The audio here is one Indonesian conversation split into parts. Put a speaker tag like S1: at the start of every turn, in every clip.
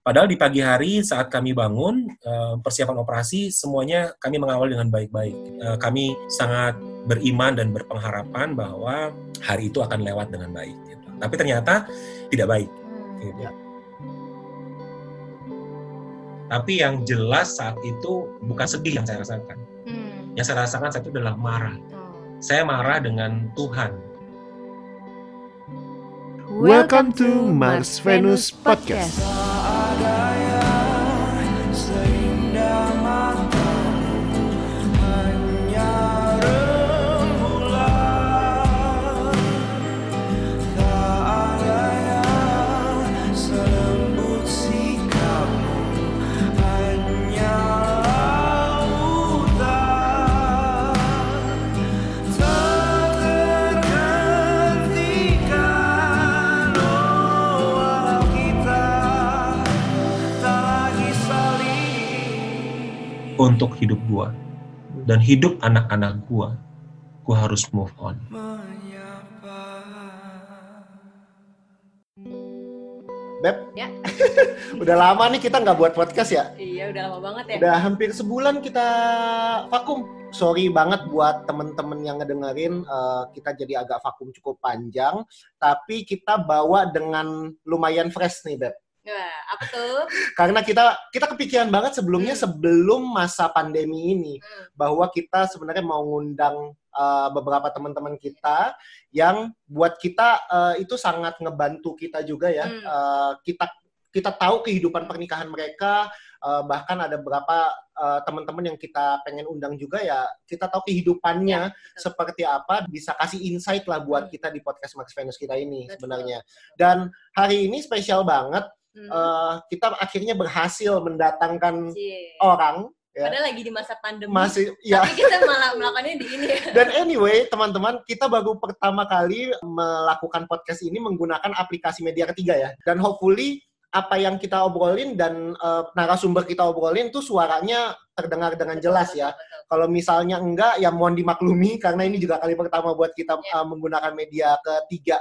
S1: Padahal di pagi hari saat kami bangun, uh, persiapan operasi semuanya kami mengawal dengan baik-baik. Uh, kami sangat beriman dan berpengharapan bahwa hari itu akan lewat dengan baik. Gitu. Tapi ternyata tidak baik. Gitu. Tapi yang jelas saat itu bukan sedih yang saya rasakan. Hmm. Yang saya rasakan saat itu adalah marah. Oh. Saya marah dengan Tuhan.
S2: Welcome to Mars Venus Podcast.
S1: Untuk hidup gua dan hidup anak-anak gua gua harus move on
S2: Beb, ya. udah lama nih kita nggak buat podcast ya?
S3: Iya, udah lama banget ya.
S2: Udah hampir sebulan kita vakum. Sorry banget buat temen-temen yang ngedengerin, uh, kita jadi agak vakum cukup panjang. Tapi kita bawa dengan lumayan fresh nih, Beb.
S3: Wah, apa tuh?
S2: Karena kita kita kepikiran banget sebelumnya hmm. sebelum masa pandemi ini hmm. bahwa kita sebenarnya mau ngundang uh, beberapa teman-teman kita yang buat kita uh, itu sangat ngebantu kita juga ya. Hmm. Uh, kita kita tahu kehidupan pernikahan mereka uh, bahkan ada beberapa uh, teman-teman yang kita pengen undang juga ya kita tahu kehidupannya ya, seperti apa bisa kasih insight lah buat hmm. kita di podcast Max Venus kita ini betul. sebenarnya dan hari ini spesial banget hmm. uh, kita akhirnya berhasil mendatangkan yeah. orang
S3: Ya. Padahal lagi di masa pandemi.
S2: Masih, ya.
S3: Tapi kita malah melakukannya di ini. Ya.
S2: Dan anyway, teman-teman, kita baru pertama kali melakukan podcast ini menggunakan aplikasi media ketiga ya. Dan hopefully apa yang kita obrolin dan uh, narasumber kita obrolin tuh suaranya terdengar dengan jelas ya. Kalau misalnya enggak, ya mohon dimaklumi karena ini juga kali pertama buat kita uh, menggunakan media ketiga.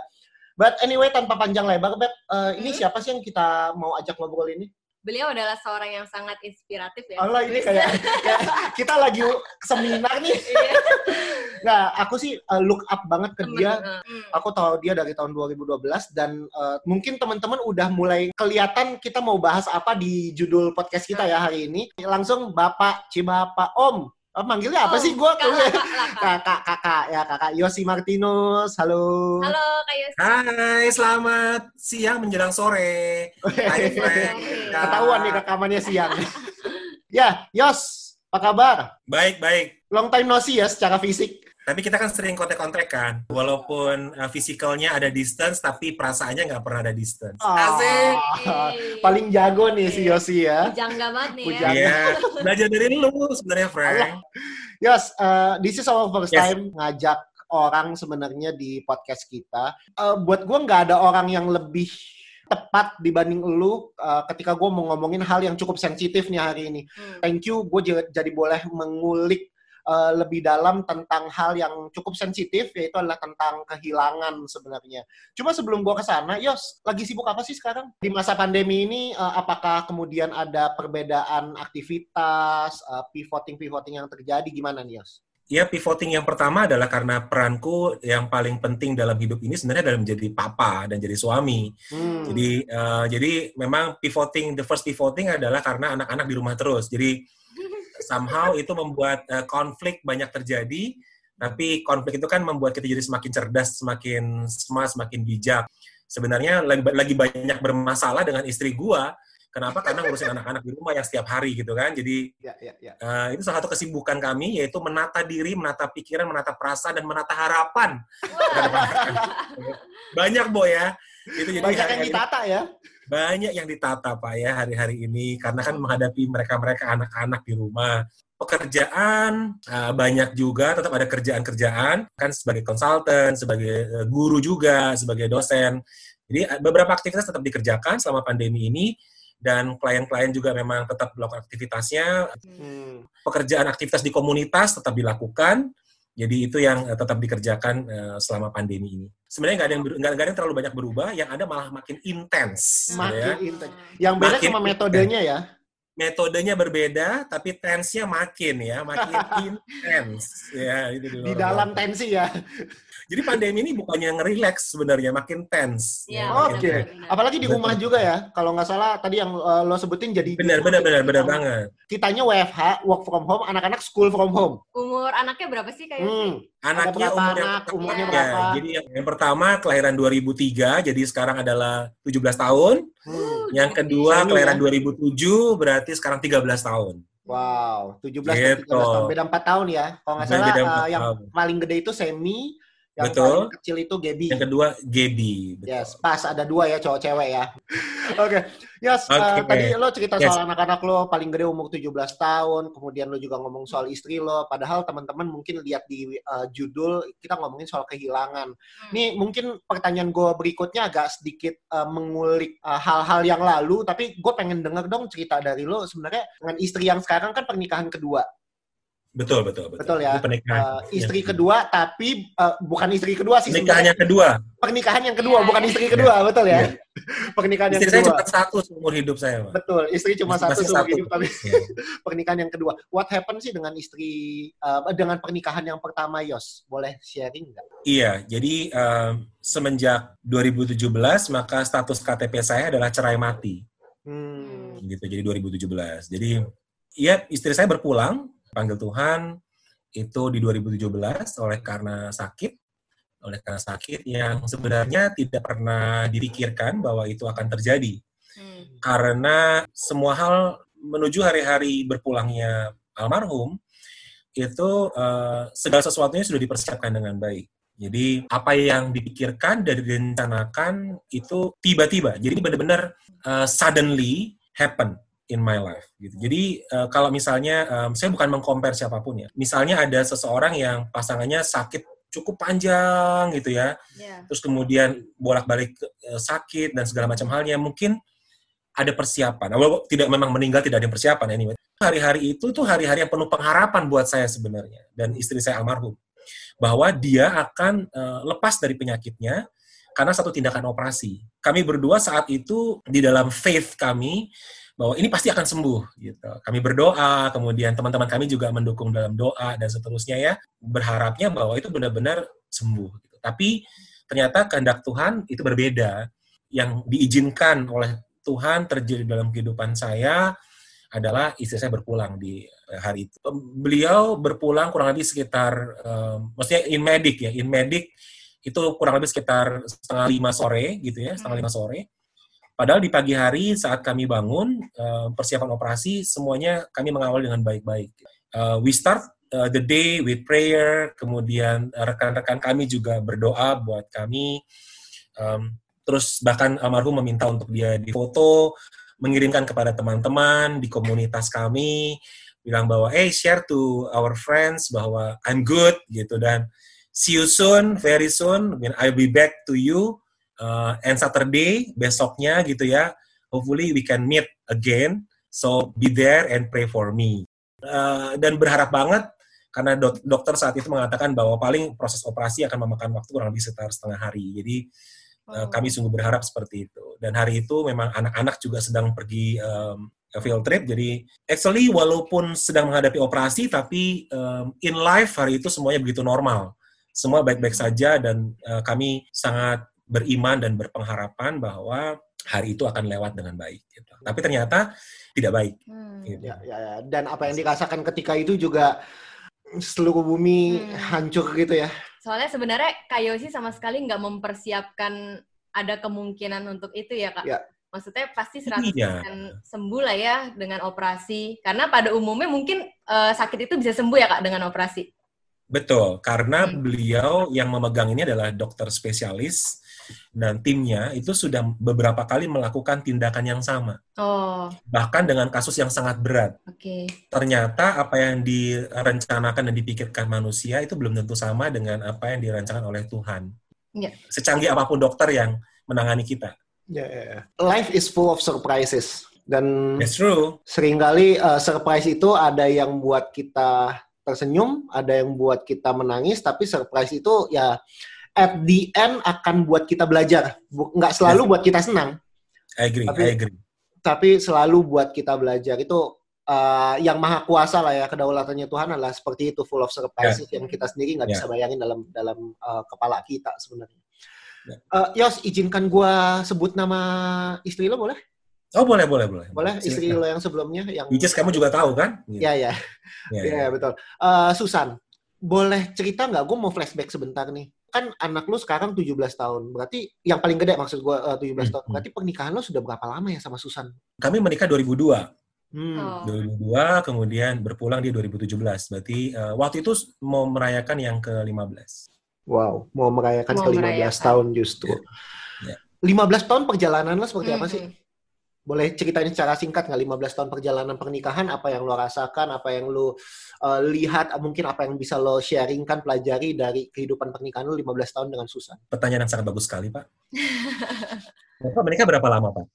S2: But anyway, tanpa panjang lebar, Beb, uh, ini hmm. siapa sih yang kita mau ajak ngobrol ini?
S3: Beliau adalah seorang yang sangat inspiratif ya.
S2: Allah ini kayak, kayak kita lagi seminar nih. Iya. nah, aku sih uh, look up banget ke Temen, dia. Uh, Aku tahu dia dari tahun 2012 dan uh, mungkin teman-teman udah mulai kelihatan kita mau bahas apa di judul podcast kita ya hari ini. Langsung Bapak Cibapa Om Oh, manggilnya apa oh, sih gue? Kakak, kakak, ya kakak Yosi Martinus. Halo.
S3: Halo Kak Yosi.
S1: Hai, selamat siang menjelang sore. Hai.
S2: Ketahuan nih rekamannya siang. ya, Yos, apa kabar?
S1: Baik, baik.
S2: Long time no see ya secara fisik.
S1: Tapi kita kan sering kontek-kontekan. Walaupun uh, fisikalnya ada distance, tapi perasaannya nggak pernah ada distance.
S2: Oh, Asik! Paling jago nih si Yosi ya.
S3: Pujangga banget nih ya.
S1: Iya. Belajar dari lu sebenarnya, Frank.
S2: Yos, uh, this is our first yes. time ngajak orang sebenarnya di podcast kita. Uh, buat gue nggak ada orang yang lebih tepat dibanding lu uh, ketika gue mau ngomongin hal yang cukup sensitif nih hari ini. Hmm. Thank you, gue jadi boleh mengulik uh, lebih dalam tentang hal yang cukup sensitif yaitu adalah tentang kehilangan sebenarnya. Cuma sebelum gua ke sana, Yos, lagi sibuk apa sih sekarang? Di masa pandemi ini uh, apakah kemudian ada perbedaan aktivitas, uh, pivoting-pivoting yang terjadi gimana nih, Yos?
S1: Ya, pivoting yang pertama adalah karena peranku yang paling penting dalam hidup ini sebenarnya adalah menjadi papa dan jadi suami. Hmm. Jadi, uh, jadi memang pivoting, the first pivoting adalah karena anak-anak di rumah terus. Jadi somehow itu membuat uh, konflik banyak terjadi, tapi konflik itu kan membuat kita jadi semakin cerdas, semakin smart, semakin bijak. Sebenarnya lagi, lagi banyak bermasalah dengan istri gua. Kenapa? Karena ngurusin anak-anak di rumah yang setiap hari gitu kan. Jadi ya, ya, ya. Uh, itu salah satu kesibukan kami yaitu menata diri, menata pikiran, menata perasaan dan menata harapan. Banyak boy ya.
S2: Itu jadi Banyak yang ditata ya
S1: banyak yang ditata Pak ya hari-hari ini karena kan menghadapi mereka-mereka anak-anak di rumah. Pekerjaan uh, banyak juga, tetap ada kerjaan-kerjaan kan sebagai konsultan, sebagai uh, guru juga, sebagai dosen. Jadi uh, beberapa aktivitas tetap dikerjakan selama pandemi ini dan klien-klien juga memang tetap melakukan aktivitasnya. Hmm. Pekerjaan aktivitas di komunitas tetap dilakukan. Jadi itu yang tetap dikerjakan selama pandemi ini. Sebenarnya nggak ada yang nggak ada yang terlalu banyak berubah, yang ada malah makin intens.
S2: Makin
S1: ya.
S2: intens. Yang beda
S1: Makin
S2: cuma metodenya ya.
S1: Metodenya berbeda, tapi tensnya makin ya, makin intens. Ya, itu
S2: Di dalam tensi ya.
S1: Jadi pandemi ini bukannya ngerileks sebenarnya, makin tense.
S3: Iya,
S1: Ya,
S2: Oke.
S1: makin
S3: benar,
S1: tense.
S3: benar.
S2: Apalagi di rumah juga ya. Kalau nggak salah tadi yang uh, lo sebutin jadi
S1: Benar, benar, benar, benar banget.
S2: Kitanya WFH, work from home, anak-anak school from home.
S3: Umur anaknya berapa sih kayak
S2: Hmm.
S1: Anaknya
S2: berapa
S1: umur yang
S2: anak?
S1: pertama,
S2: Umurnya
S1: ya,
S2: berapa?
S1: jadi yang, yang pertama kelahiran 2003, jadi sekarang adalah 17 tahun.
S2: Hmm.
S1: Yang kedua kelahiran
S2: ya?
S1: 2007, berarti sekarang 13 tahun.
S2: Wow, 17 dan 13
S1: Gitu.
S2: tahun. Beda 4 tahun ya. Kalau nggak salah uh, yang
S1: tahun.
S2: paling gede itu Semi, yang
S1: Betul.
S2: paling kecil itu Gaby.
S1: Yang kedua Gaby. betul.
S2: Yes, pas ada dua ya cowok cewek ya. Oke. Yes, uh,
S1: Oke.
S2: tadi lo cerita
S1: Yes.
S2: soal anak-anak lo paling gede umur 17 tahun, kemudian lo juga ngomong soal istri lo, padahal teman-teman mungkin lihat di uh, judul kita ngomongin soal kehilangan.
S3: Hmm.
S2: Nih mungkin pertanyaan gue berikutnya agak sedikit uh, mengulik uh, hal-hal yang lalu, tapi gue pengen denger dong cerita dari lo sebenarnya dengan istri yang sekarang kan pernikahan kedua.
S1: Betul, betul, betul.
S2: Betul ya.
S1: Itu pernikahan.
S2: Uh, istri kedua tapi uh, bukan istri kedua sih
S1: Pernikahan yang kedua.
S2: pernikahan yang kedua
S3: Iya,
S2: bukan
S3: iya.
S2: istri kedua betul ya
S1: Iya.
S2: pernikahan yang
S1: Istri saya
S2: kedua
S1: cuma satu seumur hidup saya, Pak.
S2: betul istri cuma
S1: Masih-
S2: satu seumur
S1: satu.
S2: hidup tapi
S1: Iya.
S2: pernikahan yang kedua what happened sih dengan istri uh, dengan pernikahan yang pertama Yos boleh sharing nggak
S1: Iya, jadi em, semenjak 2017 maka status KTP saya adalah cerai mati.
S2: hmm.
S1: gitu jadi 2017 jadi ya istri saya berpulang panggil Tuhan itu di 2017 oleh karena sakit oleh karena sakit yang sebenarnya tidak pernah dipikirkan bahwa itu akan terjadi
S3: Hmm.
S1: karena semua hal menuju hari-hari berpulangnya almarhum itu eh, segala sesuatunya sudah dipersiapkan dengan baik. Jadi apa yang dipikirkan dan direncanakan itu tiba-tiba. Jadi benar-benar eh, suddenly happen in my life. Gitu. Jadi eh, kalau misalnya em, saya bukan mengcompare siapa pun ya. Misalnya ada seseorang yang pasangannya sakit cukup panjang gitu ya
S3: Iya.
S1: terus kemudian bolak-balik eh, sakit dan segala macam halnya mungkin ada persiapan. Walau tidak memang meninggal tidak ada persiapan anyway. Hari-hari itu tuh hari-hari yang penuh pengharapan buat saya sebenarnya dan istri saya almarhum bahwa dia akan eh, lepas dari penyakitnya karena satu tindakan operasi. Kami berdua saat itu di dalam faith kami bahwa ini pasti akan sembuh gitu. Kami berdoa, kemudian teman-teman kami juga mendukung dalam doa dan seterusnya ya, berharapnya bahwa itu benar-benar sembuh gitu. Tapi ternyata kehendak Tuhan itu berbeda. Yang diizinkan oleh Tuhan terjadi dalam kehidupan saya adalah istri saya berpulang di eh, hari itu. Beliau berpulang kurang lebih sekitar, eh, maksudnya in medic ya, in medic itu kurang lebih sekitar setengah lima sore gitu ya, setengah lima sore. Padahal di pagi hari saat kami bangun eh, persiapan operasi semuanya kami mengawal dengan baik-baik. Eh, we start uh, the day with prayer, kemudian rekan-rekan kami juga berdoa buat kami. Terus bahkan almarhum meminta untuk dia difoto, mengirimkan kepada teman-teman di komunitas kami, bilang bahwa, hey share to our friends bahwa I'm good gitu dan see you soon, very soon, I'll be back to you. Uh, and Saturday besoknya gitu ya, hopefully we can meet again. So be there and pray for me. Uh, dan berharap banget karena dok- dokter saat itu mengatakan bahwa paling proses operasi akan memakan waktu kurang lebih sekitar setengah hari. Jadi uh, kami sungguh berharap seperti itu. Dan hari itu memang anak-anak juga sedang pergi um, field trip. Jadi actually walaupun sedang menghadapi operasi, tapi um, in life hari itu semuanya begitu normal. Semua baik-baik saja dan uh, kami sangat beriman dan berpengharapan bahwa hari itu akan lewat dengan baik. Gitu. Tapi ternyata tidak baik.
S3: Hmm.
S1: Gitu.
S2: ya, ya, ya. dan apa yang dirasakan ketika itu juga seluruh bumi
S3: Hmm.
S2: hancur gitu ya
S3: Soalnya sebenarnya Kak Yosi sama sekali nggak mempersiapkan ada kemungkinan untuk itu ya Kak.
S2: Ya.
S3: Maksudnya pasti 100%
S1: Iya.
S3: sembuh lah ya dengan operasi. Karena pada umumnya mungkin eh, sakit itu bisa sembuh ya Kak dengan operasi.
S1: Betul, karena
S3: Hmm.
S1: beliau yang memegang ini adalah dokter spesialis dan timnya itu sudah beberapa kali melakukan tindakan yang sama,
S3: Oh,
S1: bahkan dengan kasus yang sangat berat.
S3: oke.
S1: Ternyata apa yang direncanakan dan dipikirkan manusia itu belum tentu sama dengan apa yang dirancangkan oleh Tuhan.
S3: Iya.
S1: Secanggih apa pun dokter yang menangani kita.
S2: ya, ya, ya. life is full of surprises dan
S1: That's true.
S2: sering kali uh, surprise itu ada yang buat kita tersenyum, ada yang buat kita menangis, tapi surprise itu ya at the end akan buat kita belajar, nggak selalu buat kita senang.
S1: I agree,
S2: tapi,
S1: I agree.
S2: Tapi selalu buat kita belajar itu uh, yang maha kuasa lah ya kedaulatannya Tuhan adalah seperti itu full of surprises yeah. yang kita sendiri nggak yeah. bisa bayangin dalam dalam uh, kepala kita sebenarnya. Yeah. Uh, Yos izinkan gue sebut nama istri lo boleh?
S1: Oh boleh boleh boleh.
S2: Boleh istri lo yang sebelumnya yang.
S1: Which kamu juga tahu kan?
S2: Iya iya. Iya ya, betul. Uh, Susan, boleh cerita nggak? Gue mau flashback sebentar nih. Kan anak lu sekarang 17 tahun. Berarti yang paling gede maksud gue uh, 17 hmm. tahun. Hmm. Berarti pernikahan lo sudah berapa lama ya sama Susan?
S1: Kami menikah 2002. Hmm. Oh. 2002 kemudian berpulang di 2017. Berarti uh, waktu itu mau merayakan yang ke-15.
S2: Wow, mau merayakan mau ke-15 merayakan. tahun justru. Yeah. Yeah. 15 tahun perjalanan lo seperti hmm. apa sih? Boleh ceritain secara singkat nggak 15 tahun perjalanan pernikahan? Apa yang lo rasakan? Apa yang lo uh, lihat? Mungkin apa yang bisa lo sharingkan pelajari dari kehidupan pernikahan lo 15 tahun dengan Susan
S1: pertanyaan yang sangat bagus sekali pak. Bapak menikah berapa lama pak?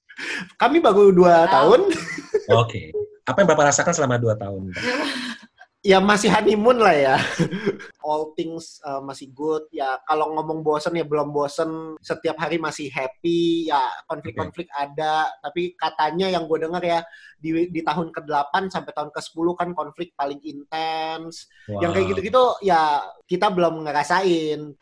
S2: Kami baru dua tahun.
S1: oke. Okay. apa yang bapak rasakan selama dua tahun pak?
S2: ya masih honeymoon lah ya. All things uh, masih good. Ya kalau ngomong bosen ya belum bosen. Setiap hari masih happy. Ya konflik-konflik okay. ada. Tapi katanya yang gue dengar ya di, di tahun ke-8 sampai tahun ke-10 kan konflik paling intens. Wow. Yang kayak gitu-gitu ya kita belum ngerasain.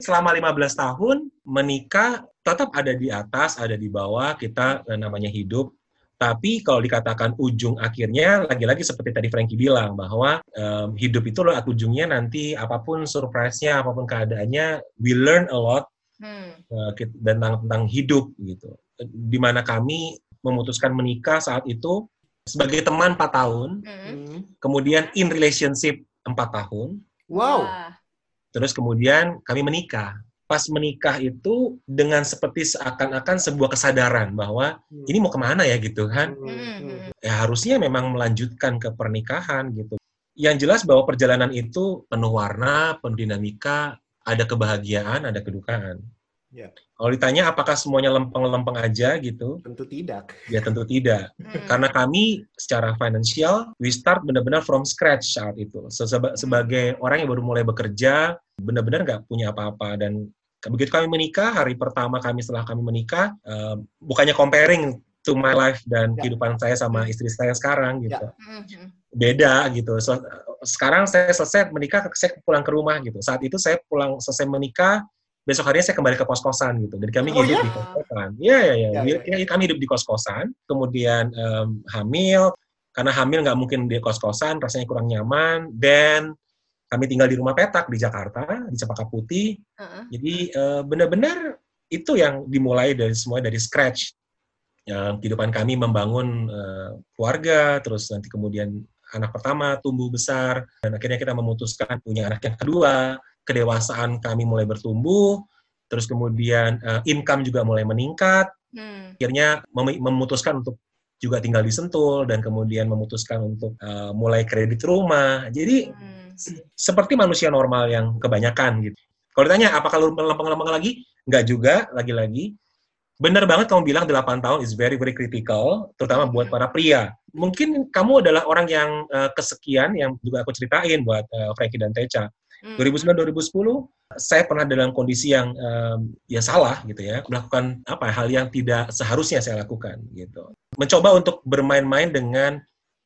S1: Selama 15 tahun menikah tetap ada di atas, ada di bawah. Kita eh, namanya hidup tapi kalau dikatakan ujung akhirnya, lagi-lagi seperti tadi Frankie bilang, bahwa um, hidup itu loh ujungnya nanti apa pun surprise-nya, apa pun keadaannya, we learn a lot hmm. uh, tentang, tentang hidup gitu. Di mana kami memutuskan menikah saat itu sebagai teman 4 tahun, hmm. kemudian in relationship 4 tahun.
S2: Wow.
S1: Terus kemudian kami menikah pas menikah itu dengan seperti seakan-akan sebuah kesadaran bahwa hmm. ini mau ke mana ya gitu kan hmm. ya harusnya memang melanjutkan ke pernikahan gitu yang jelas bahwa perjalanan itu penuh warna penuh dinamika ada kebahagiaan ada kedukaan ya. kalau ditanya apakah semuanya lempeng-lempeng aja gitu
S2: tentu tidak
S1: ya tentu tidak hmm. karena kami secara financial we start benar-benar from scratch saat itu Seba sebagai orang yang baru mulai bekerja benar-benar nggak punya apa-apa dan begitu kami menikah, hari pertama kami setelah kami menikah, uh, bukannya comparing to my life dan ya. kehidupan saya sama istri saya sekarang gitu. Ya. Beda gitu. So, sekarang saya selesai menikah, saya pulang ke rumah gitu. Saat itu saya pulang selesai menikah, besok harinya saya kembali ke kos-kosan gitu. Jadi kami oh, hidup ya? di kos-kosan. Iya, iya, iya. Ya, ya. Kami hidup di kos-kosan, kemudian um, hamil, karena hamil nggak mungkin di kos-kosan, rasanya kurang nyaman, dan kami tinggal di rumah petak di Jakarta di Cempaka Putih. Uh-uh. jadi uh, benar-benar itu yang dimulai dari semua dari scratch. Yang kehidupan kami membangun uh, keluarga terus nanti kemudian anak pertama tumbuh besar dan akhirnya kita memutuskan punya anak yang kedua. Kedewasaan kami mulai bertumbuh terus kemudian uh, income juga mulai meningkat. Hmm. akhirnya mem memutuskan untuk juga tinggal di Sentul dan kemudian memutuskan untuk uh, mulai kredit rumah. Jadi hmm seperti manusia normal yang kebanyakan gitu. Kalau ditanya apakah lu lempeng-lempeng lagi? Enggak juga, lagi-lagi. Benar banget kamu bilang 8 tahun is very very critical, terutama buat para pria. Mungkin kamu adalah orang yang uh, kesekian yang juga aku ceritain buat uh, Frankie dan Teca. Hmm. 2009 2010 saya pernah dalam kondisi yang um, ya salah gitu ya, melakukan apa hal yang tidak seharusnya saya lakukan gitu. Mencoba untuk bermain-main dengan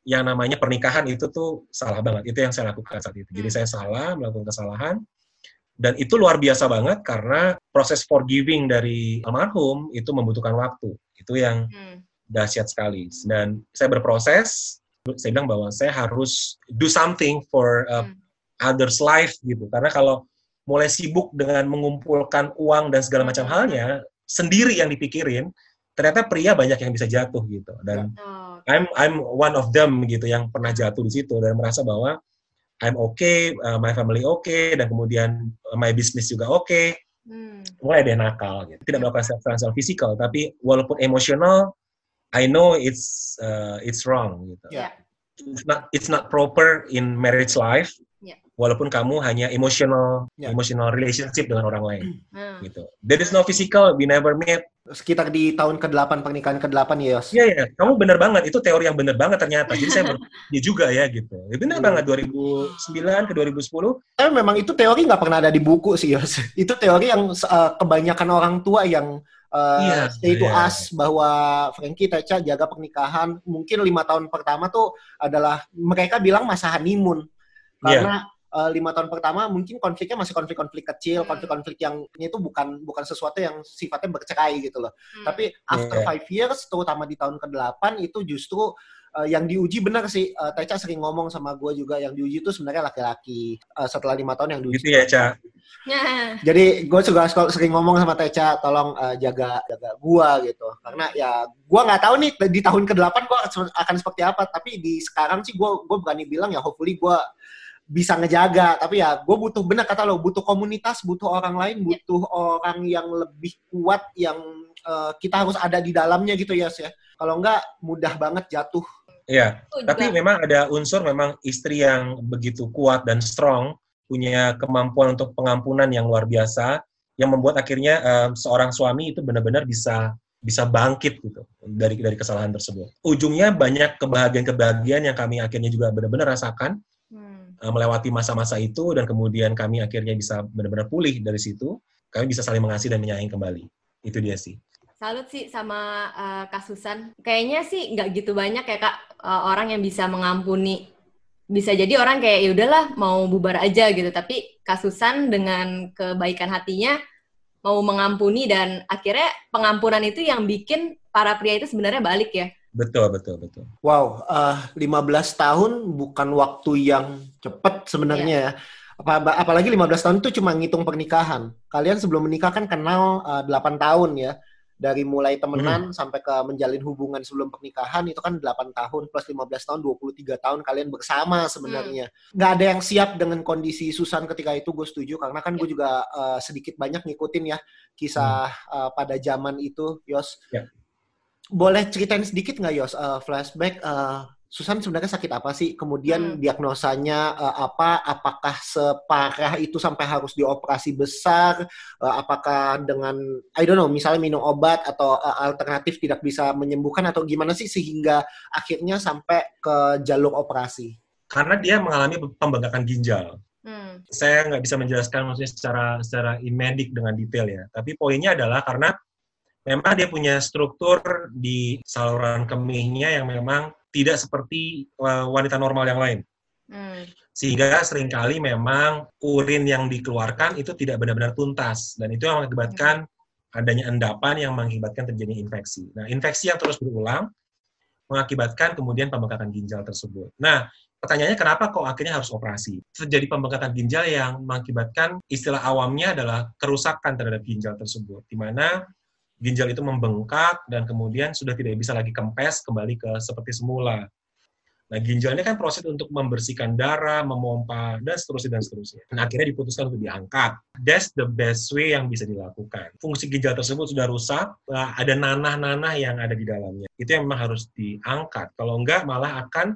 S1: yang namanya pernikahan itu tuh salah banget. Itu yang saya lakukan saat itu. Jadi hmm. saya salah melakukan kesalahan dan itu luar biasa banget karena proses forgiving dari almarhum itu membutuhkan waktu. Itu yang hmm. dahsyat sekali. Dan saya berproses, saya bilang bahwa saya harus do something for uh, hmm. others life gitu. Karena kalau mulai sibuk dengan mengumpulkan uang dan segala macam halnya sendiri yang dipikirin, ternyata pria banyak yang bisa jatuh gitu. Dan oh I'm I'm one of them gitu yang pernah jatuh di situ dan merasa bahwa I'm okay, uh, my family okay, dan kemudian uh, my business juga okay. Hmm. Mulai deh nakal gitu. Tidak melakukan secara fisikal, tapi walaupun emosional, I know it's uh, it's wrong gitu. Yeah. It's not it's not proper in marriage life.
S3: Ya.
S1: Walaupun kamu hanya emotional
S2: Ya.
S1: emotional relationship dengan orang lain
S3: Hmm.
S1: gitu. There is no physical, we never met.
S2: Sekitar di tahun ke-8 pernikahan ke-8 ya, Yos.
S1: Iya ya, kamu benar banget. Itu teori yang benar banget ternyata. Jadi saya berpikir juga ya gitu. Ya, benar
S2: Hmm.
S1: banget 2009 ke 2010.
S2: Tapi memang itu teori nggak pernah ada di buku sih, Yos. Itu teori yang uh, kebanyakan orang tua yang uh,
S1: Iya,
S2: stay to
S1: iya.
S2: us bahwa Frankie Teca jaga pernikahan mungkin lima tahun pertama tuh adalah mereka bilang masa honeymoon
S1: Iya.
S2: karena uh, lima tahun pertama mungkin konfliknya masih konflik-konflik kecil,
S3: Hmm.
S2: konflik-konflik yang itu bukan bukan sesuatu yang sifatnya bercerai gitu loh.
S3: Hmm.
S2: Tapi after
S1: Iya.
S2: five years, terutama di tahun ke-8 itu justru uh, yang diuji benar sih. Uh, Teca sering ngomong sama gue juga yang diuji itu sebenarnya laki-laki. Uh, setelah lima tahun yang diuji.
S1: Gitu ya, Ca.
S3: Nah,
S2: Jadi gue juga suka- sering ngomong sama Teca, tolong uh, jaga jaga gua gitu. Karena ya gua nggak tahu nih di tahun ke-8 gua akan, akan seperti apa. Tapi di sekarang sih gua gua berani bilang ya hopefully gua bisa ngejaga. Tapi ya gue butuh benar kata lo, butuh komunitas, butuh orang lain, butuh orang yang lebih kuat yang uh, kita harus ada di dalamnya gitu ya, ya. Kalau enggak mudah banget jatuh.
S1: Iya.
S3: itu
S1: Tapi
S3: juga.
S1: memang ada unsur memang istri yang begitu kuat dan strong, punya kemampuan untuk pengampunan yang luar biasa, yang membuat akhirnya eh, seorang suami itu benar-benar bisa bisa bangkit gitu dari dari kesalahan tersebut. Ujungnya banyak kebahagiaan-kebahagiaan yang kami akhirnya juga benar-benar rasakan melewati masa-masa itu dan kemudian kami akhirnya bisa benar-benar pulih dari situ. Kami bisa saling mengasihi dan menyayangi kembali. Itu dia sih.
S3: Salut sih sama uh, Kak Susan. Kayaknya sih nggak gitu banyak ya Kak uh, orang yang bisa mengampuni. Bisa jadi orang kayak ya udahlah mau bubar aja gitu. Tapi Kak Susan dengan kebaikan hatinya mau mengampuni dan akhirnya pengampunan itu yang bikin para pria itu sebenarnya balik ya.
S1: Betul, betul, betul.
S2: Wow, eh 15 tahun bukan waktu yang cepat sebenarnya ya. Apa, apalagi 15 tahun itu cuma ngitung pernikahan. Kalian sebelum menikah kan kenal eh, 8 tahun ya. Dari mulai temenan sampai ke menjalin hubungan sebelum pernikahan itu kan 8 tahun plus 15 tahun 23 tahun kalian bersama sebenarnya. Nggak ada yang siap dengan kondisi Susan ketika itu gue setuju karena kan gue juga eh, sedikit banyak ngikutin ya kisah eh, pada zaman itu Yos.
S1: Ya.
S2: Boleh ceritain sedikit nggak Yos eh, flashback eh, Susan sebenarnya sakit apa sih? Kemudian
S3: Hmm.
S2: diagnosanya eh, apa? Apakah separah itu sampai harus dioperasi besar? Eh, apakah dengan I don't know, misalnya minum obat atau eh, alternatif tidak bisa menyembuhkan atau gimana sih sehingga akhirnya sampai ke jalur operasi?
S1: Karena dia mengalami pembengkakan ginjal.
S3: Hmm.
S1: saya nggak bisa menjelaskan maksudnya secara secara medik dengan detail ya. Tapi poinnya adalah karena memang dia punya struktur di saluran kemihnya yang memang tidak seperti uh, wanita normal yang lain.
S3: Hmm.
S1: Sehingga sering kali memang urin yang dikeluarkan itu tidak benar-benar tuntas dan itu yang mengakibatkan adanya endapan yang mengakibatkan terjadi infeksi. Nah, infeksi yang terus berulang mengakibatkan kemudian pembengkakan ginjal tersebut. Nah, pertanyaannya kenapa kok akhirnya harus operasi? Terjadi pembengkakan ginjal yang mengakibatkan istilah awamnya adalah kerusakan terhadap ginjal tersebut, di mana ginjal itu membengkak dan kemudian sudah tidak bisa lagi kempes kembali ke seperti semula. Nah, ginjal ini kan proses untuk membersihkan darah, memompa, dan seterusnya, dan seterusnya. Dan akhirnya diputuskan untuk diangkat. That's the best way yang bisa dilakukan. Fungsi ginjal tersebut sudah rusak, eh, ada nanah-nanah yang ada di dalamnya. Itu yang memang harus diangkat. Kalau enggak, malah akan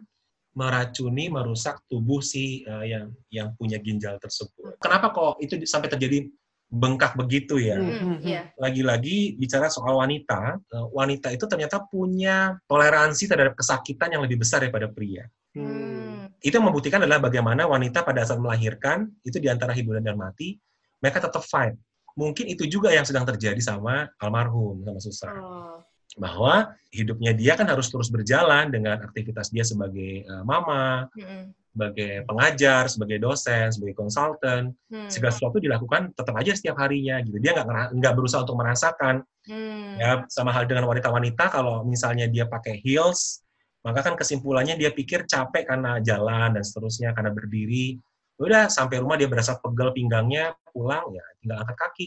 S1: meracuni, merusak tubuh si eh, yang yang punya ginjal tersebut. Kenapa kok itu sampai terjadi bengkak begitu ya?
S3: Hmm. Iya.
S1: lagi-lagi bicara soal wanita, eh, wanita itu ternyata punya toleransi terhadap kesakitan yang lebih besar daripada pria.
S3: Hmm.
S1: Itu yang membuktikan adalah bagaimana wanita pada saat melahirkan, itu di antara hiburan dan mati, mereka tetap fight. Mungkin itu juga yang sedang terjadi sama almarhum, sama Susan.
S3: Oh.
S1: Bahwa hidupnya dia kan harus terus berjalan dengan aktivitas dia sebagai eh, mama,
S3: Hmm.
S1: Sebagai pengajar, sebagai dosen, sebagai konsultan,
S3: Hmm.
S1: segala sesuatu dilakukan tetap aja setiap harinya gitu. Dia nggak nggak berusaha untuk merasakan
S3: Hmm.
S1: ya sama hal dengan wanita-wanita kalau misalnya dia pakai heels maka kan kesimpulannya dia pikir capek karena jalan dan seterusnya karena berdiri udah sampai rumah dia berasa pegel pinggangnya pulang ya tinggal angkat kaki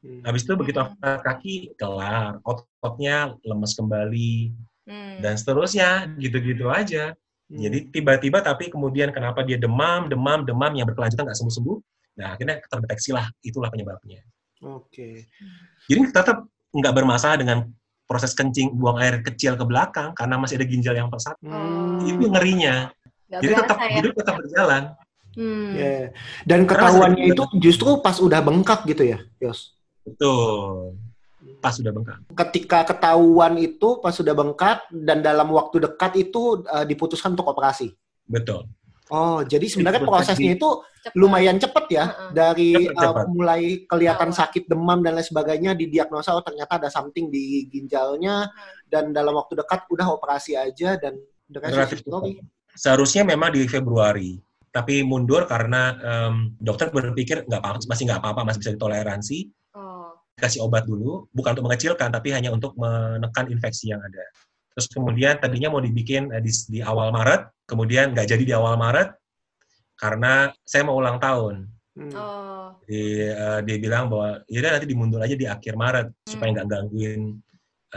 S2: Hmm.
S1: habis itu begitu
S3: Hmm.
S1: angkat kaki kelar ototnya lemes kembali
S3: Hmm.
S1: dan seterusnya gitu-gitu aja
S2: Hmm.
S1: jadi tiba-tiba tapi kemudian kenapa dia demam demam demam yang berkelanjutan nggak sembuh-sembuh nah akhirnya terdeteksi lah itulah penyebabnya
S2: Oke.
S1: jadi tetap nggak bermasalah dengan proses kencing buang air kecil ke belakang karena masih ada ginjal yang persatu.
S2: Hmm.
S1: Itu ngerinya.
S3: Nggak
S1: Jadi tetap
S3: ya.
S1: hidup tetap berjalan.
S2: Hmm. Yeah. Dan ketahuannya itu justru pas udah bengkak gitu ya, Yos?
S1: Betul. Pas udah bengkak.
S2: Ketika ketahuan itu pas sudah bengkak dan dalam waktu dekat itu uh, diputuskan untuk operasi.
S1: Betul.
S2: Oh, jadi sebenarnya prosesnya itu cepet. lumayan cepat ya uh-uh. dari cepet, cepet. Uh, mulai kelihatan sakit demam dan lain sebagainya didiagnosa oh ternyata ada something di ginjalnya dan dalam waktu dekat udah operasi aja dan
S1: relatif Seharusnya memang di Februari, tapi mundur karena um, dokter berpikir nggak apa masih nggak apa-apa masih bisa ditoleransi. Oh. Kasih obat dulu, bukan untuk mengecilkan tapi hanya untuk menekan infeksi yang ada. Terus kemudian tadinya mau dibikin uh, di, di awal Maret, kemudian nggak jadi di awal Maret karena saya mau ulang tahun. Hmm. Oh. Jadi uh, dia bilang bahwa ya nanti dimundur aja di akhir Maret hmm. supaya nggak gangguin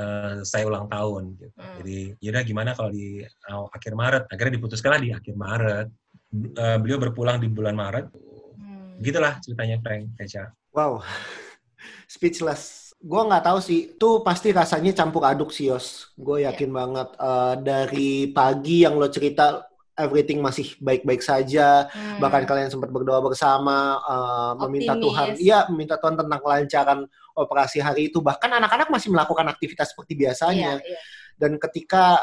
S1: uh, saya ulang tahun gitu. Hmm. Jadi yaudah gimana kalau di uh, akhir Maret? Akhirnya diputuskanlah di akhir Maret. Uh, beliau berpulang di bulan Maret. Hmm. Gitulah ceritanya Frank Keca.
S2: Wow. Speechless. Gue nggak tahu sih, tuh pasti rasanya campur aduk sih Yos. Gue iya. yakin yeah. banget uh, dari pagi yang lo cerita everything masih baik-baik saja. Hmm. Bahkan kalian sempat berdoa bersama, uh, meminta Tuhan, iya, meminta Tuhan tentang kelancaran operasi hari itu bahkan anak-anak masih melakukan aktivitas seperti biasanya yeah, yeah. dan ketika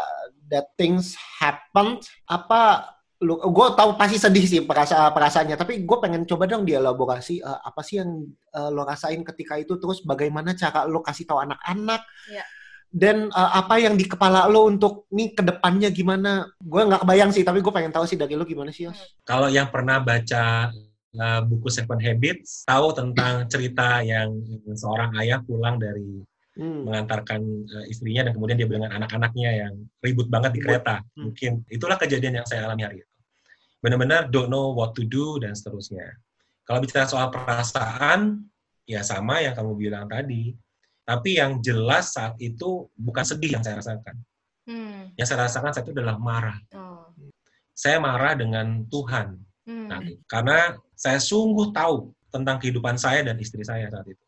S2: that things happened apa lu gue tahu pasti sedih sih perasa perasaannya tapi gue pengen coba dong dielaborasi uh, apa sih yang uh, lo rasain ketika itu terus bagaimana cara lo kasih tahu anak-anak yeah. dan uh, apa yang di kepala lo untuk nih ke depannya gimana gue nggak kebayang sih tapi gue pengen tahu sih dari lo gimana sih Yos
S1: kalau yang pernah baca uh, buku Seven Habits tahu tentang cerita yang seorang ayah pulang dari hmm. mengantarkan uh, istrinya dan kemudian dia dengan anak-anaknya yang ribut banget di kereta. Hmm. Mungkin itulah kejadian yang saya alami hari itu. Benar-benar don't know what to do dan seterusnya. Kalau bicara soal perasaan, ya sama yang kamu bilang tadi. Tapi yang jelas saat itu bukan sedih yang saya rasakan. Hmm. Yang saya rasakan saat itu adalah marah. Oh. Saya marah dengan Tuhan. Hmm. Nah, karena saya sungguh tahu tentang kehidupan saya dan istri saya saat itu.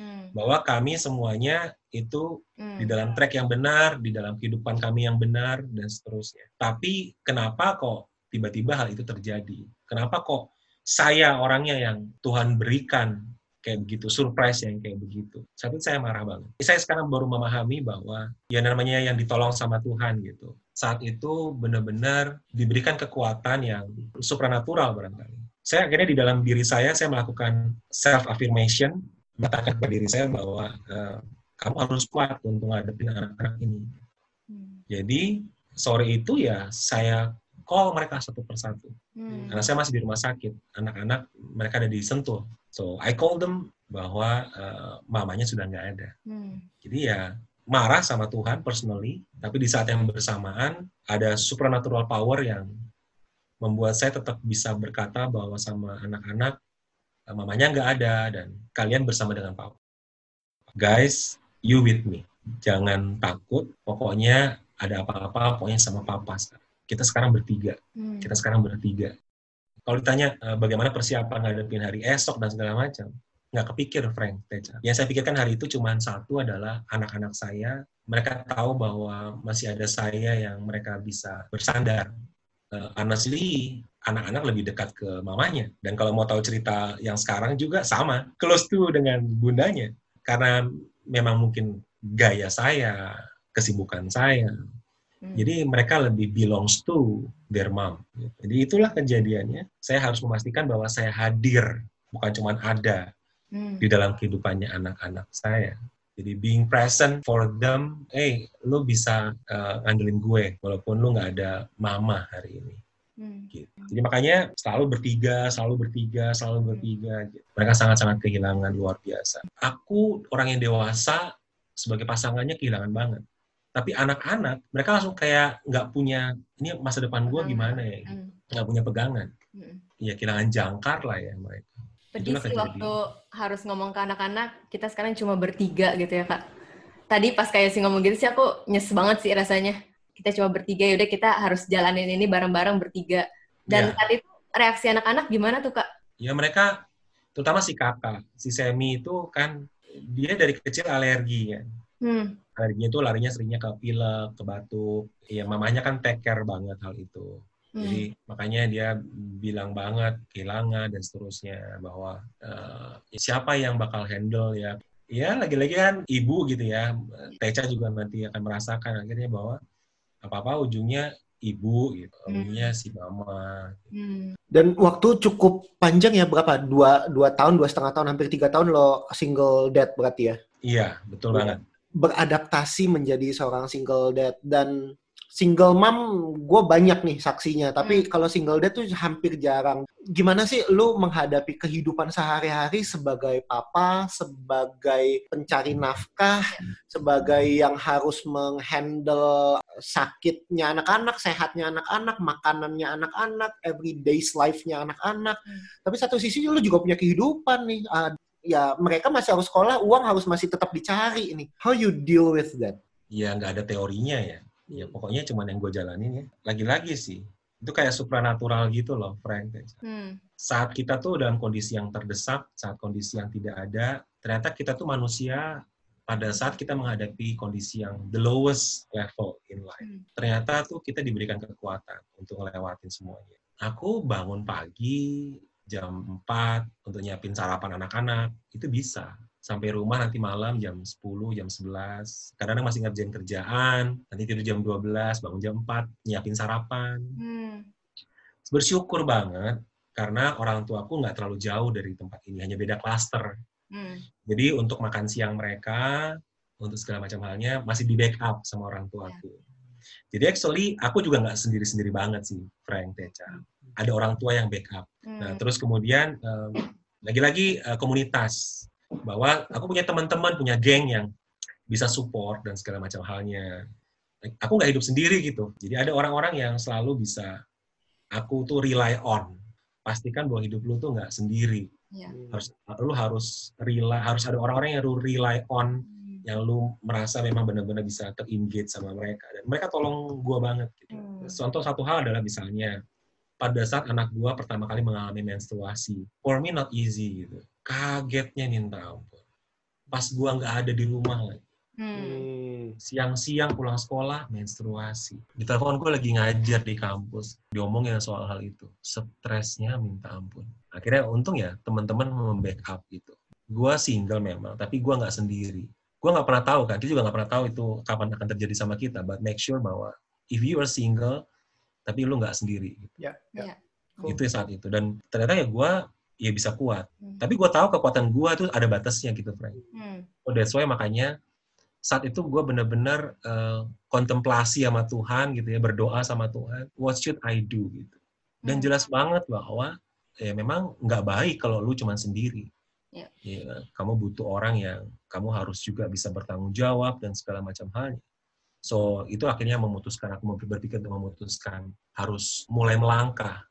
S1: Hmm. Bahwa kami semuanya itu hmm. di dalam track yang benar, di dalam kehidupan kami yang benar, dan seterusnya. Tapi kenapa kok tiba-tiba hal itu terjadi? Kenapa kok saya orangnya yang Tuhan berikan kayak begitu, surprise yang kayak begitu. Saat itu saya marah banget. Saya sekarang baru memahami bahwa ya namanya yang ditolong sama Tuhan gitu. Saat itu benar-benar diberikan kekuatan yang supranatural barangkali saya akhirnya di dalam diri saya saya melakukan self affirmation mengatakan kepada diri saya bahwa uh, kamu harus kuat untuk menghadapi anak-anak ini. Hmm. Jadi sore itu ya saya call mereka satu persatu. Hmm. Karena saya masih di rumah sakit, anak-anak mereka ada di Sentul. So I call them bahwa uh, mamanya sudah nggak ada. Hmm. Jadi ya marah sama Tuhan personally, tapi di saat yang bersamaan ada supernatural power yang membuat saya tetap bisa berkata bahwa sama anak-anak eh, mamanya nggak ada dan kalian bersama dengan papa. Guys, you with me. Jangan takut, pokoknya ada apa-apa, pokoknya sama papa. Kita sekarang bertiga. Hmm. Kita sekarang bertiga. Kalau ditanya eh, bagaimana persiapan ngadepin hari esok dan segala macam, nggak kepikir Frank Teca. Yang saya pikirkan hari itu cuma satu adalah anak-anak saya. Mereka tahu bahwa masih ada saya yang mereka bisa bersandar uh, honestly anak-anak lebih dekat ke mamanya. Dan kalau mau tahu cerita yang sekarang juga sama, close to dengan bundanya. Karena memang mungkin gaya saya, kesibukan saya. Hmm. Jadi mereka lebih belongs to their mom. Jadi itulah kejadiannya. Saya harus memastikan bahwa saya hadir, bukan cuma ada hmm. di dalam kehidupannya anak-anak saya. Jadi being present for them, eh, hey, lu bisa uh, ngandelin gue walaupun lu nggak ada mama hari ini. Hmm. Gitu. Jadi makanya selalu bertiga, selalu bertiga, selalu hmm. bertiga. Gitu. Mereka sangat-sangat kehilangan luar biasa. Aku orang yang dewasa sebagai pasangannya kehilangan banget. Tapi anak-anak mereka langsung kayak nggak punya ini masa depan gue gimana ya, gitu. nggak punya pegangan. Iya kehilangan jangkar lah ya mereka.
S3: Pedih sih waktu harus ngomong ke anak-anak, kita sekarang cuma bertiga gitu ya kak. Tadi pas kayak sih ngomong gitu sih aku nyes banget sih rasanya. Kita cuma bertiga, yaudah kita harus jalanin ini bareng-bareng bertiga. Dan ya. saat itu reaksi anak-anak gimana tuh kak?
S1: Ya mereka, terutama si kakak, si Semi itu kan dia dari kecil alergi ya. Hmm. Alerginya itu larinya seringnya ke pilek, ke batuk. Ya mamanya kan take care banget hal itu. Hmm. Jadi makanya dia bilang banget kehilangan dan seterusnya bahwa uh, siapa yang bakal handle ya ya lagi-lagi kan ibu gitu ya Teca juga nanti akan merasakan akhirnya bahwa apa-apa ujungnya ibu gitu hmm. ujungnya si mama
S2: hmm. dan waktu cukup panjang ya berapa dua dua tahun dua setengah tahun hampir tiga tahun lo single dad berarti ya
S1: iya betul ya. banget
S2: beradaptasi menjadi seorang single dad. Dan single mom gue banyak nih saksinya. Tapi hmm. kalau single dad tuh hampir jarang. Gimana sih lu menghadapi kehidupan sehari-hari sebagai papa sebagai pencari nafkah sebagai yang harus menghandle sakitnya anak-anak sehatnya anak-anak makanannya anak-anak everyday's life-nya anak-anak. Hmm. tapi satu sisi lu juga punya kehidupan nih ya mereka masih harus sekolah uang harus masih tetap dicari nih. How you deal with that?
S1: Ya nggak ada teorinya ya. Ya pokoknya cuman yang gue jalanin ya. Lagi-lagi sih itu kayak supranatural gitu loh Frank. Hmm. saat kita tuh dalam kondisi yang terdesak saat kondisi yang tidak ada ternyata kita tuh manusia pada saat kita menghadapi kondisi yang the lowest level in life hmm. ternyata tuh kita diberikan kekuatan untuk ngelewatin semuanya. Aku bangun pagi jam 4 untuk nyiapin sarapan anak-anak itu bisa sampai rumah nanti malam jam 10, jam 11. Kadang-kadang masih ngerjain kerjaan, nanti tidur jam 12, bangun jam 4, nyiapin sarapan. Hmm. Bersyukur banget karena orang tuaku nggak terlalu jauh dari tempat ini, hanya beda klaster. Hmm. Jadi untuk makan siang mereka, untuk segala macam halnya masih di backup sama orang tuaku. Yeah. Jadi actually aku juga nggak sendiri-sendiri banget sih, Frank Teca. Ada orang tua yang backup. Nah, hmm. Nah terus kemudian lagi-lagi uh, komunitas bahwa aku punya teman-teman, punya geng yang bisa support dan segala macam halnya. Aku nggak hidup sendiri gitu. Jadi ada orang-orang yang selalu bisa aku tuh rely on. Pastikan bahwa hidup lu tuh nggak sendiri. Ya. Harus lu harus rely, harus ada orang-orang yang lu rely on. Yang lu merasa memang benar-benar bisa terengage sama mereka. Dan mereka tolong gua banget. Gitu. Hmm. Contoh satu hal adalah misalnya pada saat anak gua pertama kali mengalami menstruasi. For me not easy gitu kagetnya minta ampun. Pas gua nggak ada di rumah lagi. Hmm. Siang-siang pulang sekolah menstruasi. Di telepon gue lagi ngajar di kampus, diomongin soal hal itu. Stresnya minta ampun. Akhirnya untung ya teman-teman membackup gitu. Gue single memang, tapi gue nggak sendiri. Gue nggak pernah tahu kan, dia juga nggak pernah tahu itu kapan akan terjadi sama kita. But make sure bahwa if you are single, tapi lu nggak sendiri. Gitu.
S2: Ya, ya.
S1: Cool. Itu saat itu. Dan ternyata ya gue ya bisa kuat. Hmm. Tapi gue tahu kekuatan gue tuh ada batasnya gitu, Frank. Hmm. Oh, that's why makanya saat itu gue benar-benar uh, kontemplasi sama Tuhan gitu ya, berdoa sama Tuhan. What should I do gitu? Dan hmm. jelas banget bahwa ya memang nggak baik kalau lu cuma sendiri. Yeah. Ya, kamu butuh orang yang kamu harus juga bisa bertanggung jawab dan segala macam halnya. So itu akhirnya memutuskan aku berpikir untuk memutuskan harus mulai melangkah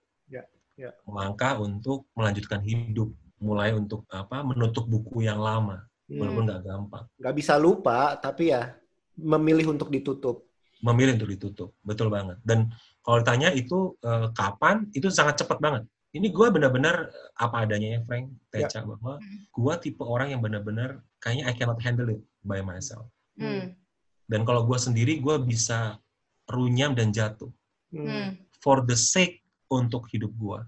S1: ya. melangkah untuk melanjutkan hidup, mulai untuk apa menutup buku yang lama, hmm. walaupun nggak gampang.
S2: Nggak bisa lupa, tapi ya memilih untuk ditutup.
S1: Memilih untuk ditutup, betul banget. Dan kalau ditanya itu eh, kapan, itu sangat cepat banget. Ini gue benar-benar apa adanya ya, Frank, Teca, ya. bahwa gue tipe orang yang benar-benar kayaknya I cannot handle it by myself. Hmm. Dan kalau gue sendiri, gue bisa runyam dan jatuh. Hmm. For the sake untuk hidup gua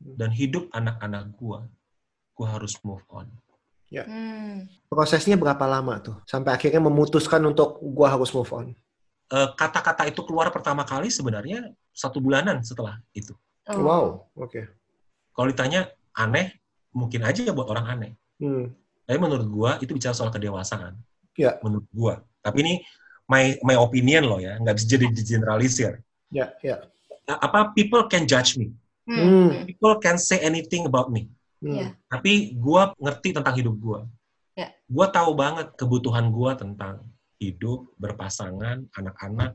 S1: dan hidup anak-anak gua, gua harus move on.
S2: Ya. Hmm. Prosesnya berapa lama tuh sampai akhirnya memutuskan untuk gua harus move on?
S1: Eh, kata-kata uh, itu keluar pertama kali sebenarnya satu bulanan setelah itu.
S2: Oh. Wow, oke. Okay.
S1: Kalau ditanya aneh, mungkin aja buat orang aneh. Hmm. Tapi menurut gua itu bicara soal kedewasaan. Ya. Menurut gua. Tapi ini my my opinion loh ya, nggak bisa jadi generalisir.
S2: Ya, ya
S1: apa people can judge me. Hmm. People can say anything about me. Hmm. Yeah. Tapi gue ngerti tentang hidup gue. Yeah. Gue tahu banget kebutuhan gue tentang hidup, berpasangan, anak-anak.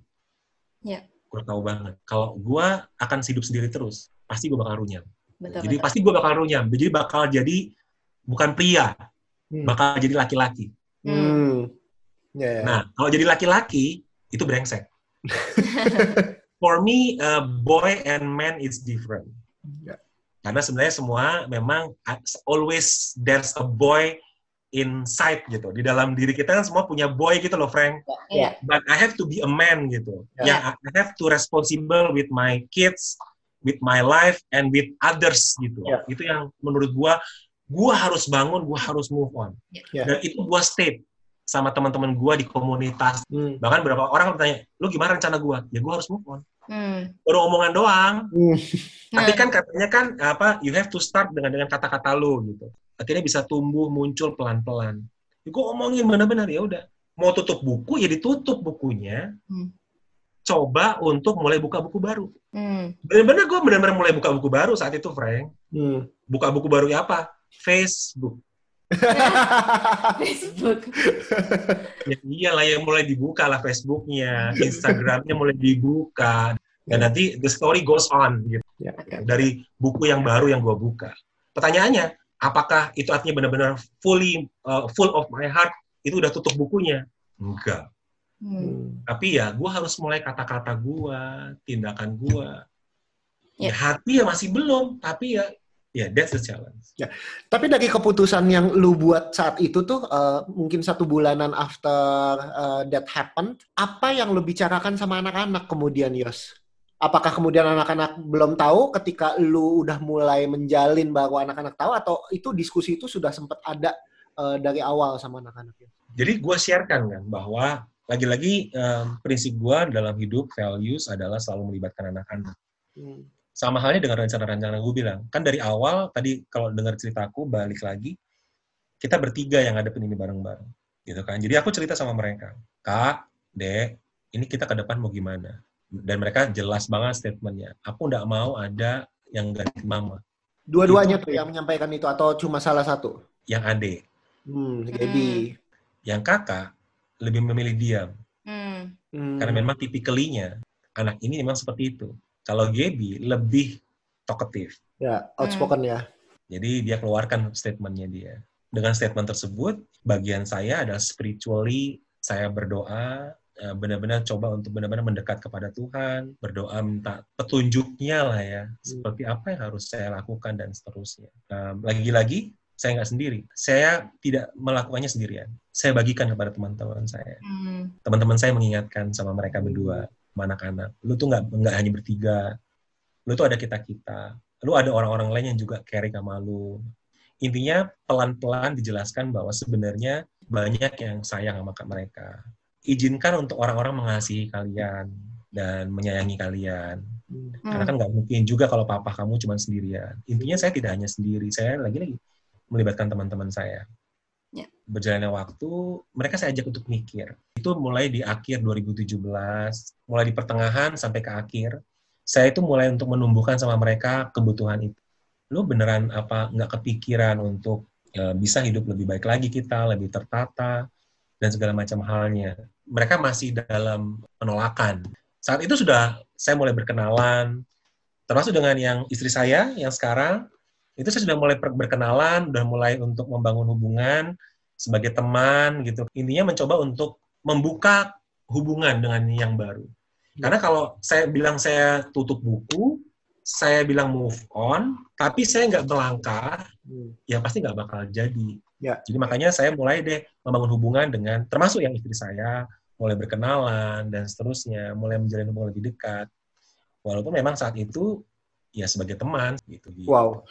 S1: Yeah. Gue tahu banget. Kalau gue akan hidup sendiri terus, pasti gue bakal runyam. Betul, jadi betul. pasti gue bakal runyam. Jadi bakal jadi bukan pria, hmm. bakal jadi laki-laki. Hmm. Yeah, yeah. Nah, kalau jadi laki-laki itu brengsek. for me, uh, boy and man is different. Yeah. Karena sebenarnya semua memang always there's a boy inside gitu. Di dalam diri kita kan semua punya boy gitu loh, Frank. Yeah. But I have to be a man gitu. Yeah. Yang I have to responsible with my kids, with my life and with others gitu.
S2: Yeah.
S1: Itu yang menurut gua gua harus bangun, gua harus move on.
S2: Yeah.
S1: Dan itu gua state sama teman-teman gua di komunitas.
S2: Hmm.
S1: Bahkan beberapa orang bertanya, "Lu gimana rencana gua?" Ya gua harus move on.
S3: Hmm.
S1: Baru omongan doang.
S2: Hmm.
S1: Tapi
S3: Nah.
S1: kan katanya kan apa you have to start dengan dengan kata-kata lu gitu. Akhirnya bisa tumbuh muncul pelan-pelan. Ya, gue omongin benar-benar ya udah. Mau tutup buku ya ditutup bukunya.
S3: Hmm.
S1: Coba untuk mulai buka buku baru.
S3: Hmm.
S1: Benar-benar gue benar-benar mulai buka buku baru saat itu, Frank.
S2: Hmm.
S1: Buka buku baru ya apa? Facebook.
S3: Facebook.
S1: Ya iyalah yang mulai dibuka lah Facebooknya, Instagramnya mulai dibuka. Dan nanti the story goes on gitu.
S2: Ya.
S1: dari buku yang baru yang gue buka. Pertanyaannya, apakah itu artinya benar-benar fully uh, full of my heart itu udah tutup bukunya? Enggak.
S3: Hmm.
S2: Hmm.
S1: Tapi ya gue harus mulai kata-kata gue, tindakan gue. Ya.
S3: Ya.
S1: hati ya masih belum, tapi ya ya that's the challenge.
S2: Tapi dari keputusan yang lu buat saat itu tuh, uh, mungkin satu bulanan after uh, that happened, apa yang lu bicarakan sama anak-anak kemudian, Yos? Apakah kemudian anak-anak belum tahu ketika lu udah mulai menjalin baru anak-anak tahu, atau itu diskusi itu sudah sempat ada uh, dari awal sama anak-anak? Yos?
S1: Jadi gue sharekan kan bahwa lagi-lagi um, prinsip gue dalam hidup values adalah selalu melibatkan anak-anak.
S2: Hmm.
S1: sama halnya dengan rencana-rencana gue bilang kan dari awal tadi kalau dengar ceritaku balik lagi kita bertiga yang ngadepin ini bareng-bareng gitu kan jadi aku cerita sama mereka kak dek ini kita ke depan mau gimana dan mereka jelas banget statementnya aku nggak mau ada yang ganti mama
S2: Dua-duanya
S1: Itu-
S2: tuh yang menyampaikan itu, atau cuma salah satu?
S1: yang ade
S2: Hmm, Gaby.
S1: yang kakak lebih memilih diam
S3: Hmm.
S2: Hmm.
S1: karena memang tipikalinya anak ini memang seperti itu kalau Gaby lebih talkative
S2: Ya, outspoken ya.
S1: Jadi dia keluarkan statementnya dia. Dengan statement tersebut, bagian saya adalah spiritually saya berdoa, eh, benar-benar coba untuk benar-benar mendekat kepada Tuhan, berdoa minta petunjuknya lah ya, seperti apa yang harus saya lakukan dan seterusnya. Nah, Lagi-lagi, saya nggak sendiri. Saya tidak melakukannya sendirian. Saya bagikan kepada teman-teman saya.
S3: Hmm.
S1: Teman-teman saya mengingatkan sama mereka berdua, sama anak-anak. Lu tuh nggak nggak hanya bertiga. Lu tuh ada kita-kita lu ada orang-orang lain yang juga carry sama lu. Intinya pelan-pelan dijelaskan bahwa sebenarnya banyak yang sayang sama mereka. Izinkan untuk orang-orang mengasihi kalian dan menyayangi kalian.
S2: Hmm.
S1: Karena kan nggak mungkin juga kalau papa kamu cuma sendirian. Intinya saya tidak hanya sendiri, saya lagi-lagi melibatkan teman-teman saya.
S3: Ya.
S1: Berjalannya waktu, mereka saya ajak untuk mikir. Itu mulai di akhir 2017, mulai di pertengahan sampai ke akhir, saya itu mulai untuk menumbuhkan sama mereka kebutuhan itu. Lu beneran apa nggak kepikiran untuk e, bisa hidup lebih baik lagi kita, lebih tertata, dan segala macam halnya. Mereka masih dalam penolakan. Saat itu sudah saya mulai berkenalan, termasuk dengan yang istri saya yang sekarang, itu saya sudah mulai berkenalan, sudah mulai untuk membangun hubungan sebagai teman gitu. Intinya mencoba untuk membuka hubungan dengan yang baru. Karena kalau saya bilang saya tutup buku, saya bilang move on, tapi saya nggak melangkah,
S2: Hmm.
S1: ya pasti nggak bakal jadi.
S2: Ya.
S1: Jadi makanya saya mulai deh membangun hubungan dengan, termasuk yang istri saya, mulai berkenalan dan seterusnya, mulai menjalin hubungan lebih dekat. Walaupun memang saat itu ya sebagai teman gitu.
S2: Wow.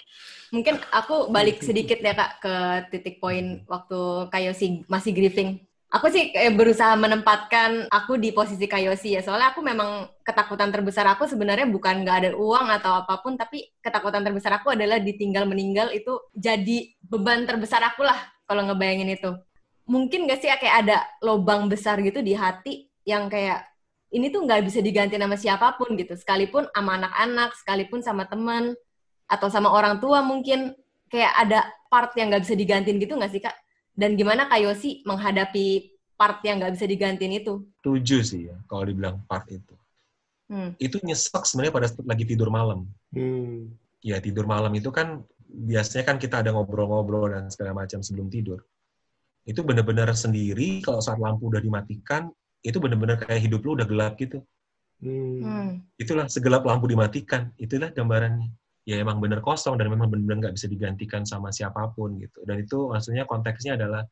S3: Mungkin aku balik sedikit ya kak ke titik poin waktu Kayosi masih grieving. Aku sih kayak berusaha menempatkan aku di posisi Kayosi ya. Soalnya aku memang ketakutan terbesar aku sebenarnya bukan nggak ada uang atau apa pun, tapi ketakutan terbesar aku adalah ditinggal meninggal itu jadi beban terbesar aku lah kalau ngebayangin itu. Mungkin nggak sih kayak ada lobang besar gitu di hati yang kayak ini tuh nggak bisa diganti sama siapa pun gitu. Sekalipun sama anak-anak, sekalipun sama teman, atau sama orang tua mungkin kayak ada part yang nggak bisa digantiin gitu nggak sih kak? Dan gimana Kak Yosi menghadapi part yang nggak bisa digantiin itu?
S1: Tujuh sih ya kalau dibilang part itu.
S3: Hmm.
S1: Itu nyesek sebenarnya pada saat lagi tidur malam.
S2: Hmm.
S1: Ya tidur malam itu kan biasanya kan kita ada ngobrol-ngobrol dan segala macam sebelum tidur. Itu benar-benar sendiri kalau saat lampu udah dimatikan, itu benar-benar kayak hidup lu udah gelap gitu.
S2: Hmm.
S3: Hmm.
S1: Itulah segelap lampu dimatikan. Itulah gambarannya. Ya emang bener kosong dan memang benar-benar nggak bisa digantikan sama siapa pun gitu. Dan itu maksudnya konteksnya adalah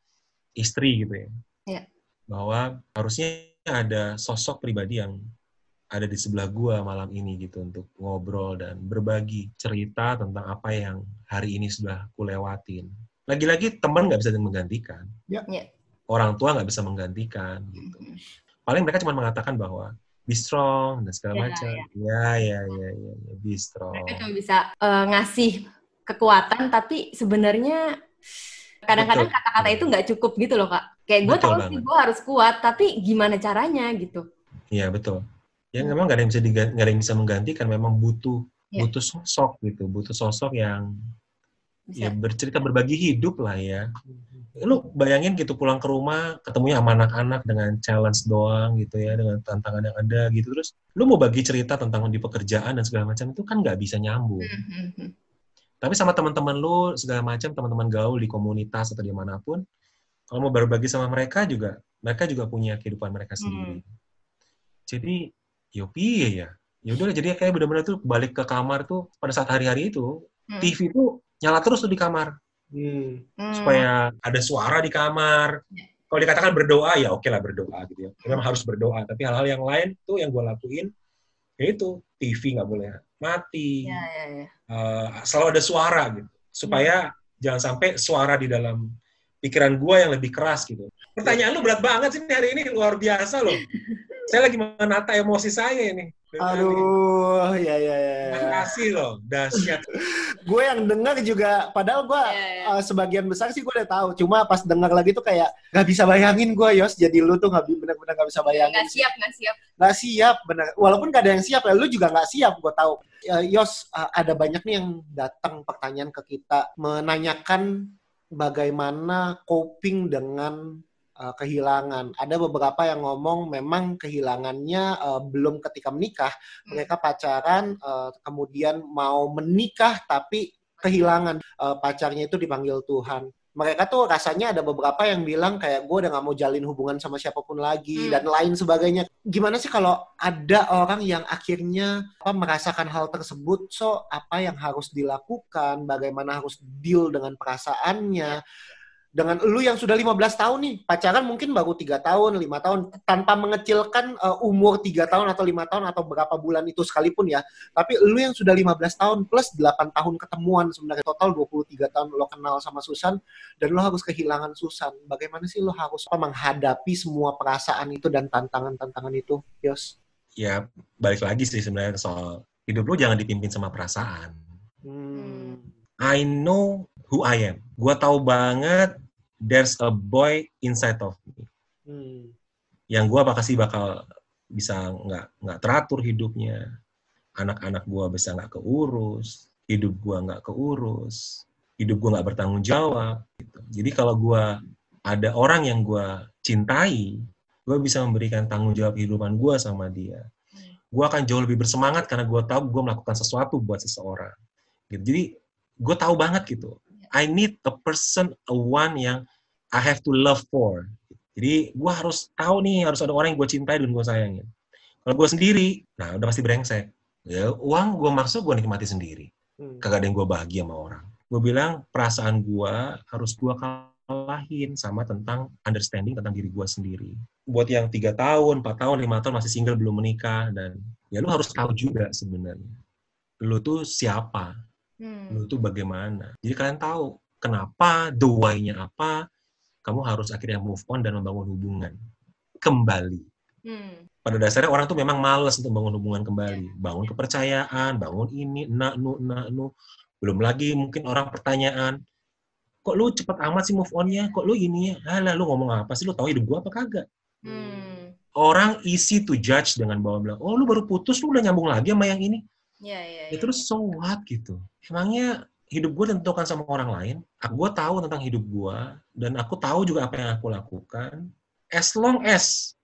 S1: istri gitu ya.
S3: Iya.
S1: Bahwa harusnya ada sosok pribadi yang ada di sebelah gua malam ini gitu untuk ngobrol dan berbagi cerita tentang apa yang hari ini sudah kulewatin. Lagi-lagi teman nggak bisa menggantikan.
S2: Ya.
S3: Ya.
S1: Orang tua nggak bisa menggantikan gitu. Paling mereka cuma mengatakan bahwa be strong dan segala
S3: Ya,
S1: macam. Ya, ya, ya, ya, ya, be strong.
S3: Mereka cuma bisa eh, ngasih kekuatan, tapi sebenarnya kadang-kadang kata-kata itu nggak cukup gitu loh kak. Kayak gue tahu
S1: banget.
S3: sih gue harus kuat, tapi gimana caranya gitu.
S1: Iya betul. Ya
S3: Hmm.
S1: memang nggak ada yang bisa diga- nggak ada yang bisa menggantikan. Memang butuh
S3: Ya.
S1: butuh sosok gitu, butuh sosok yang
S3: Bisa.
S1: ya bercerita berbagi hidup lah ya. Lu bayangin gitu pulang ke rumah ketemunya sama anak-anak dengan challenge doang gitu ya, dengan tantangan yang ada gitu. Terus lu mau bagi cerita tentang di pekerjaan dan segala macam itu kan nggak bisa nyambung.
S3: Hmm, hmm, hmm.
S1: Tapi sama teman-teman lu segala macam, teman-teman gaul di komunitas atau di mana pun, kalau mau berbagi sama mereka juga, mereka juga punya kehidupan mereka sendiri. Jadi, yo piye ya? Ya udah jadi kayak benar-benar tuh balik ke kamar tuh pada saat hari-hari itu,
S3: Hmm.
S1: TV tuh nyala terus tuh di kamar
S2: Hmm.
S3: Hmm.
S1: supaya ada suara di kamar.
S3: Ya.
S1: Kalau dikatakan berdoa ya oke lah berdoa gitu ya. Memang harus berdoa, tapi hal-hal yang lain tuh yang gue lakuin yaitu TV nggak boleh mati.
S3: Ya, ya, ya.
S1: Eh, selalu ada suara gitu supaya jangan sampai suara di dalam pikiran gue yang lebih keras gitu pertanyaan lu berat banget sih hari ini luar biasa loh saya lagi menata emosi saya ini
S2: Aduh, ya ya ya.
S1: Kasih loh dahsyat
S2: Gue yang dengar juga, padahal gue
S3: Ya, ya.
S2: uh, sebagian besar sih gue udah tahu. Cuma pas dengar lagi tuh kayak gak bisa bayangin gue Yos. Jadi lu tuh nggak benar-benar gak bisa bayangin.
S3: Nggak siap, nggak siap.
S2: Nggak siap, bener. Walaupun gak ada yang siap, ya lu juga nggak siap. Gue tahu. Ya, Yos, uh, ada banyak nih yang datang pertanyaan ke kita menanyakan bagaimana coping dengan uh, kehilangan. Ada beberapa yang ngomong memang kehilangannya uh, belum ketika menikah,
S3: Hmm.
S2: mereka pacaran, uh, kemudian mau menikah tapi kehilangan uh, pacarnya itu dipanggil Tuhan. Mereka tuh rasanya ada beberapa yang bilang kayak gue udah gak mau jalin hubungan sama siapa pun lagi
S3: Hmm.
S2: dan lain sebagainya. Gimana sih kalau ada orang yang akhirnya apa, merasakan hal tersebut, so apa yang harus dilakukan, bagaimana harus deal dengan perasaannya, dengan lu yang sudah 15 tahun nih, pacaran mungkin baru tiga tahun, lima tahun, tanpa mengecilkan uh, umur tiga tahun atau lima tahun atau berapa bulan itu sekalipun ya. Tapi lu yang sudah 15 tahun plus 8 tahun ketemuan sebenarnya total 23 tahun lo kenal sama Susan dan lo harus kehilangan Susan. Bagaimana sih lo harus apa, menghadapi semua perasaan itu dan tantangan-tantangan itu, Yos?
S1: ya balik lagi sih sebenarnya soal hidup lu jangan dipimpin sama perasaan
S2: Hmm.
S1: I know who I am gua tahu banget there's a boy inside of me
S2: Hmm.
S1: yang gua pasti bakal bisa nggak nggak teratur hidupnya anak-anak gua bisa nggak keurus hidup gua nggak keurus hidup gua nggak bertanggung jawab gitu. jadi kalau gua ada orang yang gua cintai gua bisa memberikan tanggung jawab kehidupan gua sama dia gua akan jauh lebih bersemangat karena gua tahu gua melakukan sesuatu buat seseorang gitu. jadi gua tahu banget gitu I need a person a one yang I have to love for jadi gue harus tahu nih, harus ada orang yang gue cintai dan gue sayangin. Kalau gue sendiri, nah udah pasti brengsek. Ya uang gue maksud gue nikmati sendiri.
S2: Hmm.
S1: Kagak ada yang gue bahagia sama orang. Gue bilang perasaan gue harus gue kalahin sama tentang understanding tentang diri gue sendiri. Buat yang tiga tahun, empat tahun, lima tahun masih single belum menikah dan ya lu harus tahu juga sebenarnya. Lu tuh siapa?
S3: Hmm.
S1: Lu tuh bagaimana? Jadi kalian tahu kenapa, the why-nya apa, kamu harus akhirnya move on dan membangun hubungan kembali.
S3: Hmm.
S1: Pada dasarnya orang tuh memang males untuk bangun hubungan kembali, bangun kepercayaan, bangun ini, nak nu, nak nu. Belum lagi mungkin orang pertanyaan, kok lu cepet amat sih move on-nya? Kok lu ini? Alah, lu ngomong apa sih? Lu tahu hidup gua apa kagak?
S3: Hmm.
S1: Orang easy to judge dengan bahwa bilang, oh lu baru putus, lu udah nyambung lagi sama yang ini.
S3: Ya, ya,
S1: Ya
S3: ya.
S1: terus so what gitu. Emangnya hidup gue ditentukan sama orang lain. Aku gue tahu tentang hidup gue dan aku tahu juga apa yang aku lakukan. As long as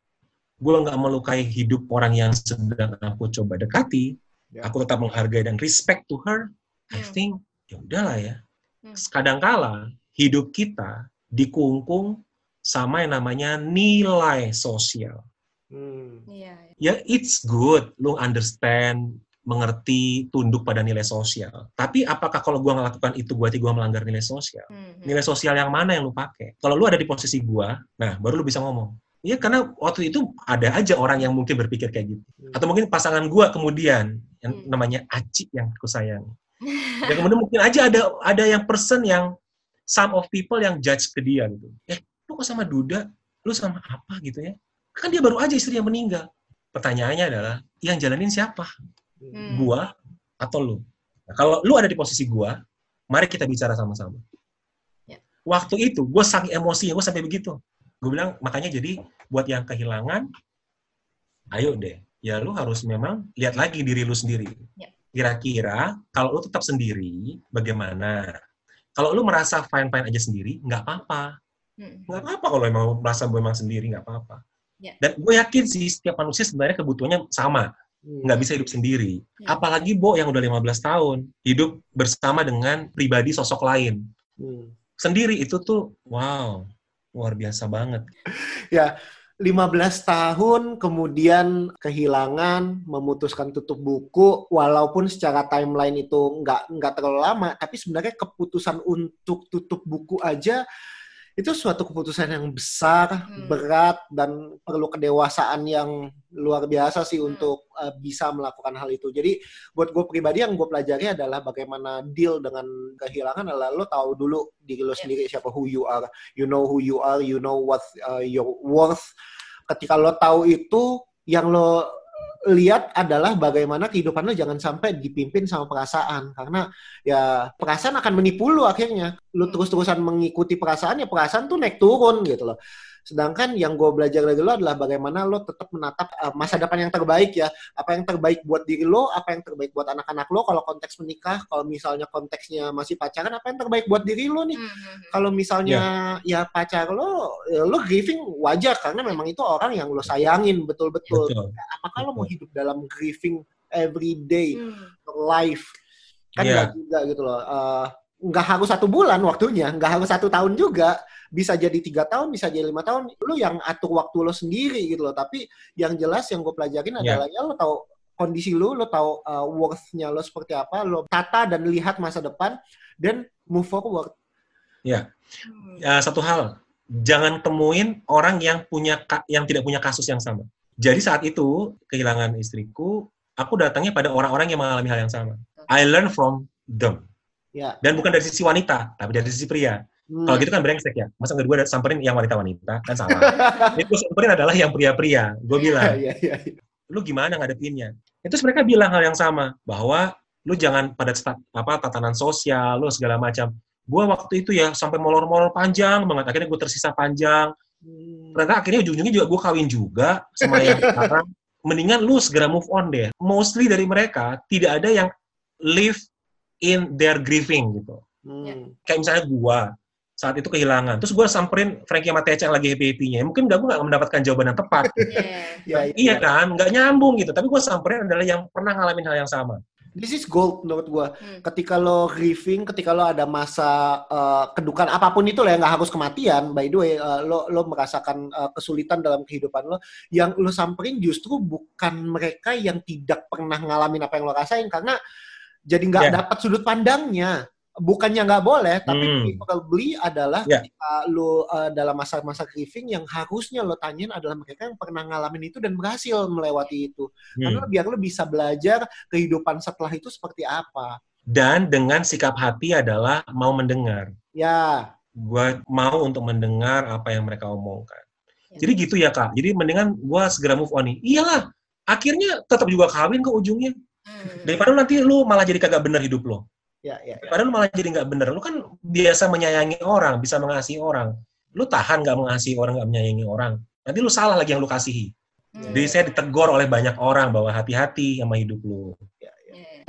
S1: gue nggak melukai hidup orang yang sedang aku coba dekati,
S2: Ya.
S1: aku tetap menghargai dan respect to her. I
S3: Hmm.
S1: think ya udahlah ya.
S3: Hmm.
S1: Kadangkala hidup kita dikungkung sama yang namanya nilai sosial
S2: Hmm.
S3: Iya, iya.
S1: ya it's good lu understand mengerti tunduk pada nilai sosial tapi apakah kalau gua melakukan itu berarti gua melanggar nilai sosial
S3: Hmm.
S1: nilai sosial yang mana yang lu pakai kalau lu ada di posisi gua nah baru lu bisa ngomong Iya karena waktu itu ada aja orang yang mungkin berpikir kayak gitu.
S2: Hmm.
S1: Atau mungkin pasangan gua kemudian yang
S3: Hmm.
S1: namanya Aci yang aku sayang. Dan kemudian mungkin aja ada ada yang person yang some of people yang judge ke dia gitu. Eh, lu kok sama Duda? Lu sama apa gitu ya? Kan dia baru aja istri yang meninggal. Pertanyaannya adalah, yang jalanin siapa?
S3: Hmm.
S1: Gua atau lu? Nah, kalau lu ada di posisi gua, mari kita bicara sama-sama.
S3: Ya.
S1: Waktu itu, gue saking emosi, gue sampai begitu. Gue bilang, makanya jadi buat yang kehilangan, ayo deh, ya lu harus memang lihat lagi diri lu sendiri.
S3: Ya.
S1: Kira-kira kalau lu tetap sendiri, bagaimana? Kalau lu merasa fine-fine aja sendiri, nggak apa-apa.
S3: Hmm.
S1: Nggak apa-apa kalau emang merasa memang sendiri, nggak apa-apa.
S3: Ya.
S1: Dan gue yakin sih, setiap manusia sebenarnya kebutuhannya sama. Nggak bisa hidup sendiri.
S3: Ya.
S1: Apalagi Bo yang udah 15 tahun hidup bersama dengan pribadi sosok lain.
S2: Hmm.
S1: Sendiri itu tuh wow, luar biasa banget.
S2: Ya, 15 tahun kemudian kehilangan, memutuskan tutup buku, walaupun secara timeline itu nggak nggak terlalu lama, tapi sebenarnya keputusan untuk tutup buku aja itu suatu keputusan yang besar,
S3: Hmm.
S2: berat, dan perlu kedewasaan yang luar biasa sih
S3: Hmm.
S2: untuk uh, bisa melakukan hal itu. Jadi buat gue pribadi yang gue pelajari adalah bagaimana deal dengan kehilangan adalah lo tahu dulu diri lo
S3: Yes.
S2: sendiri siapa who you are, you know who you are, you know what uh, your worth. Ketika lo tahu itu, yang lo lihat adalah bagaimana kehidupan lo jangan sampai dipimpin sama perasaan. Karena ya perasaan akan menipu lo akhirnya. Lo terus-terusan mengikuti perasaan ya perasaan tuh naik turun gitu loh sedangkan yang gue belajar dari lo adalah bagaimana lo tetap menatap uh, masa depan yang terbaik ya apa yang terbaik buat diri lo apa yang terbaik buat anak-anak lo kalau konteks menikah kalau misalnya konteksnya masih pacaran apa yang terbaik buat diri lo nih
S3: Hmm, hmm, hmm.
S2: kalau misalnya ya pacar lo, ya lo grieving wajar karena memang itu orang yang lo sayangin betul-betul.
S1: Betul.
S2: Apakah lo mau hidup dalam grieving every day
S3: Hmm.
S2: life? Kan
S1: Iya.
S2: nggak juga gitu loh. Eh, nggak harus satu bulan waktunya, nggak harus satu tahun juga. Bisa jadi tiga tahun, bisa jadi lima tahun. Lo yang atur waktu lo sendiri gitu loh. Tapi yang jelas yang gue pelajarin
S1: Iya.
S2: adalah ya lo tahu kondisi lo, lo tahu uh, worth-nya lo seperti apa, lo tata dan lihat masa depan, dan move forward.
S1: Ya, satu hal, jangan temuin orang yang punya ka- yang tidak punya kasus yang sama. Jadi saat itu kehilangan istriku, aku datangnya pada orang-orang yang mengalami hal yang sama. I learn from them.
S2: Ya.
S1: Dan bukan dari sisi wanita, tapi dari sisi pria.
S2: Hmm.
S1: Kalau gitu kan brengsek ya. Masa nggak gue samperin yang wanita-wanita? Kan salah. Gue samperin adalah yang pria-pria. Gue bilang,
S2: Iya, iya, iya.
S1: lu gimana ngadepinnya? Itu mereka bilang hal yang sama, bahwa lu jangan pada apa tatanan sosial, lu segala macam. Gua waktu itu ya sampai molor-molor panjang banget. Akhirnya gue tersisa panjang.
S2: Hmm.
S1: Ternyata akhirnya ujung-ujungnya juga gue kawin juga sama yang sekarang. Mendingan lu segera move on deh. Mostly dari mereka tidak ada yang live in their grieving gitu.
S2: Hmm.
S1: Kayak misalnya gua saat itu kehilangan. Terus gue samperin Frankie sama Teca yang lagi happy-happynya. Mungkin gak gue gak mendapatkan jawaban yang tepat.
S3: Yeah.
S2: Ya,
S1: Iya kan, nggak nyambung gitu. Tapi gue samperin adalah yang pernah ngalamin hal yang sama.
S2: This is gold menurut gua.
S3: Hmm.
S2: Ketika lo grieving, ketika lo ada masa uh, kedukaan apa pun itu lah, ya, nggak harus kematian. By the way, uh, lo lo merasakan uh, kesulitan dalam kehidupan lo. Yang lo samperin justru bukan mereka yang tidak pernah ngalamin apa yang lo rasain, karena jadi nggak
S1: Ya.
S2: dapat sudut pandangnya. Bukannya nggak boleh, tapi
S1: Hmm.
S2: probably adalah ketika lo uh, dalam masa-masa grieving yang harusnya lo tanyain adalah mereka yang pernah ngalamin itu dan berhasil melewati itu. Karena
S1: Hmm.
S2: biar lo bisa belajar kehidupan setelah itu seperti apa.
S1: Dan dengan sikap hati adalah mau mendengar.
S2: Ya,
S1: Gue mau untuk mendengar apa yang mereka omongkan.
S3: Ya.
S1: Jadi gitu ya kak. Jadi mendingan gue segera move on nih. Iyalah, akhirnya tetap juga kawin ke ujungnya.
S3: Hmm.
S1: Daripada nanti lu malah jadi kagak bener hidup lo.
S2: ya, ya.
S1: Daripada lu malah jadi nggak bener. Lu kan biasa menyayangi orang, bisa mengasihi orang. Lu tahan nggak mengasihi orang, nggak menyayangi orang. Nanti lu salah lagi yang lu kasihi.
S3: Hmm.
S1: Jadi saya ditegur oleh banyak orang bahwa hati-hati sama hidup lu.
S3: Yeah.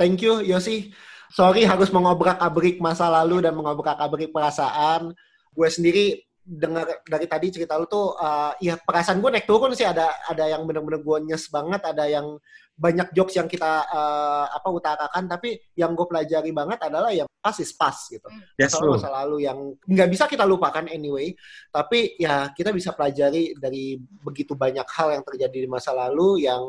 S2: Thank you, Yosi. Sorry harus mengobrak-abrik masa lalu dan mengobrak-abrik perasaan. Gue sendiri dengar dari tadi cerita lu tuh, uh, ya perasaan gue naik turun sih. Ada ada yang bener-bener gue nyes banget, ada yang banyak jokes yang kita uh, apa utarakan. Tapi yang gue pelajari banget adalah yang pas is pas gitu.
S1: That's
S2: masa,
S1: true.
S2: masa lalu yang nggak bisa kita lupakan anyway. Tapi ya kita bisa pelajari dari begitu banyak hal yang terjadi di masa lalu yang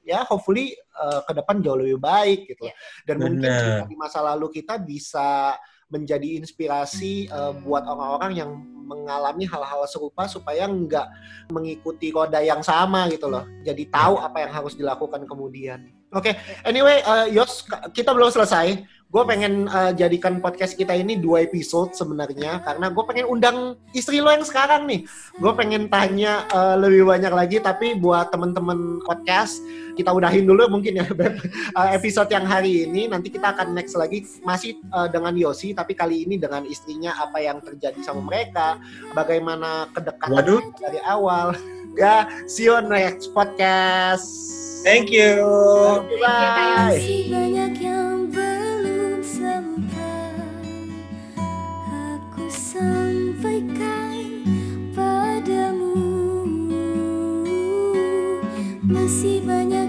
S2: ya hopefully uh, ke depan jauh lebih baik gitu.
S3: Ya.
S2: Dan mungkin
S1: Benar.
S2: cerita di masa lalu kita bisa menjadi inspirasi uh, buat orang-orang yang mengalami hal-hal serupa supaya nggak mengikuti roda yang sama gitu loh. Jadi tahu
S1: Ya.
S2: apa yang harus dilakukan kemudian. Oke, anyway, uh, Yos, kita belum selesai. Gue pengen uh, jadikan podcast kita ini dua episode sebenarnya karena gue pengen undang istri lo yang sekarang nih. Gue pengen tanya uh, lebih banyak lagi, tapi buat temen-temen podcast kita udahin dulu mungkin ya Beb. Uh, episode yang hari ini. Nanti kita akan next lagi masih uh, dengan Yosi, tapi kali ini dengan istrinya apa yang terjadi sama mereka, bagaimana kedekatan
S1: Waduh.
S2: dari awal. Ya, see you on next podcast.
S1: Thank you.
S3: Thank you, Kak
S2: Bye.
S4: Sampaikan padamu. Masih banyak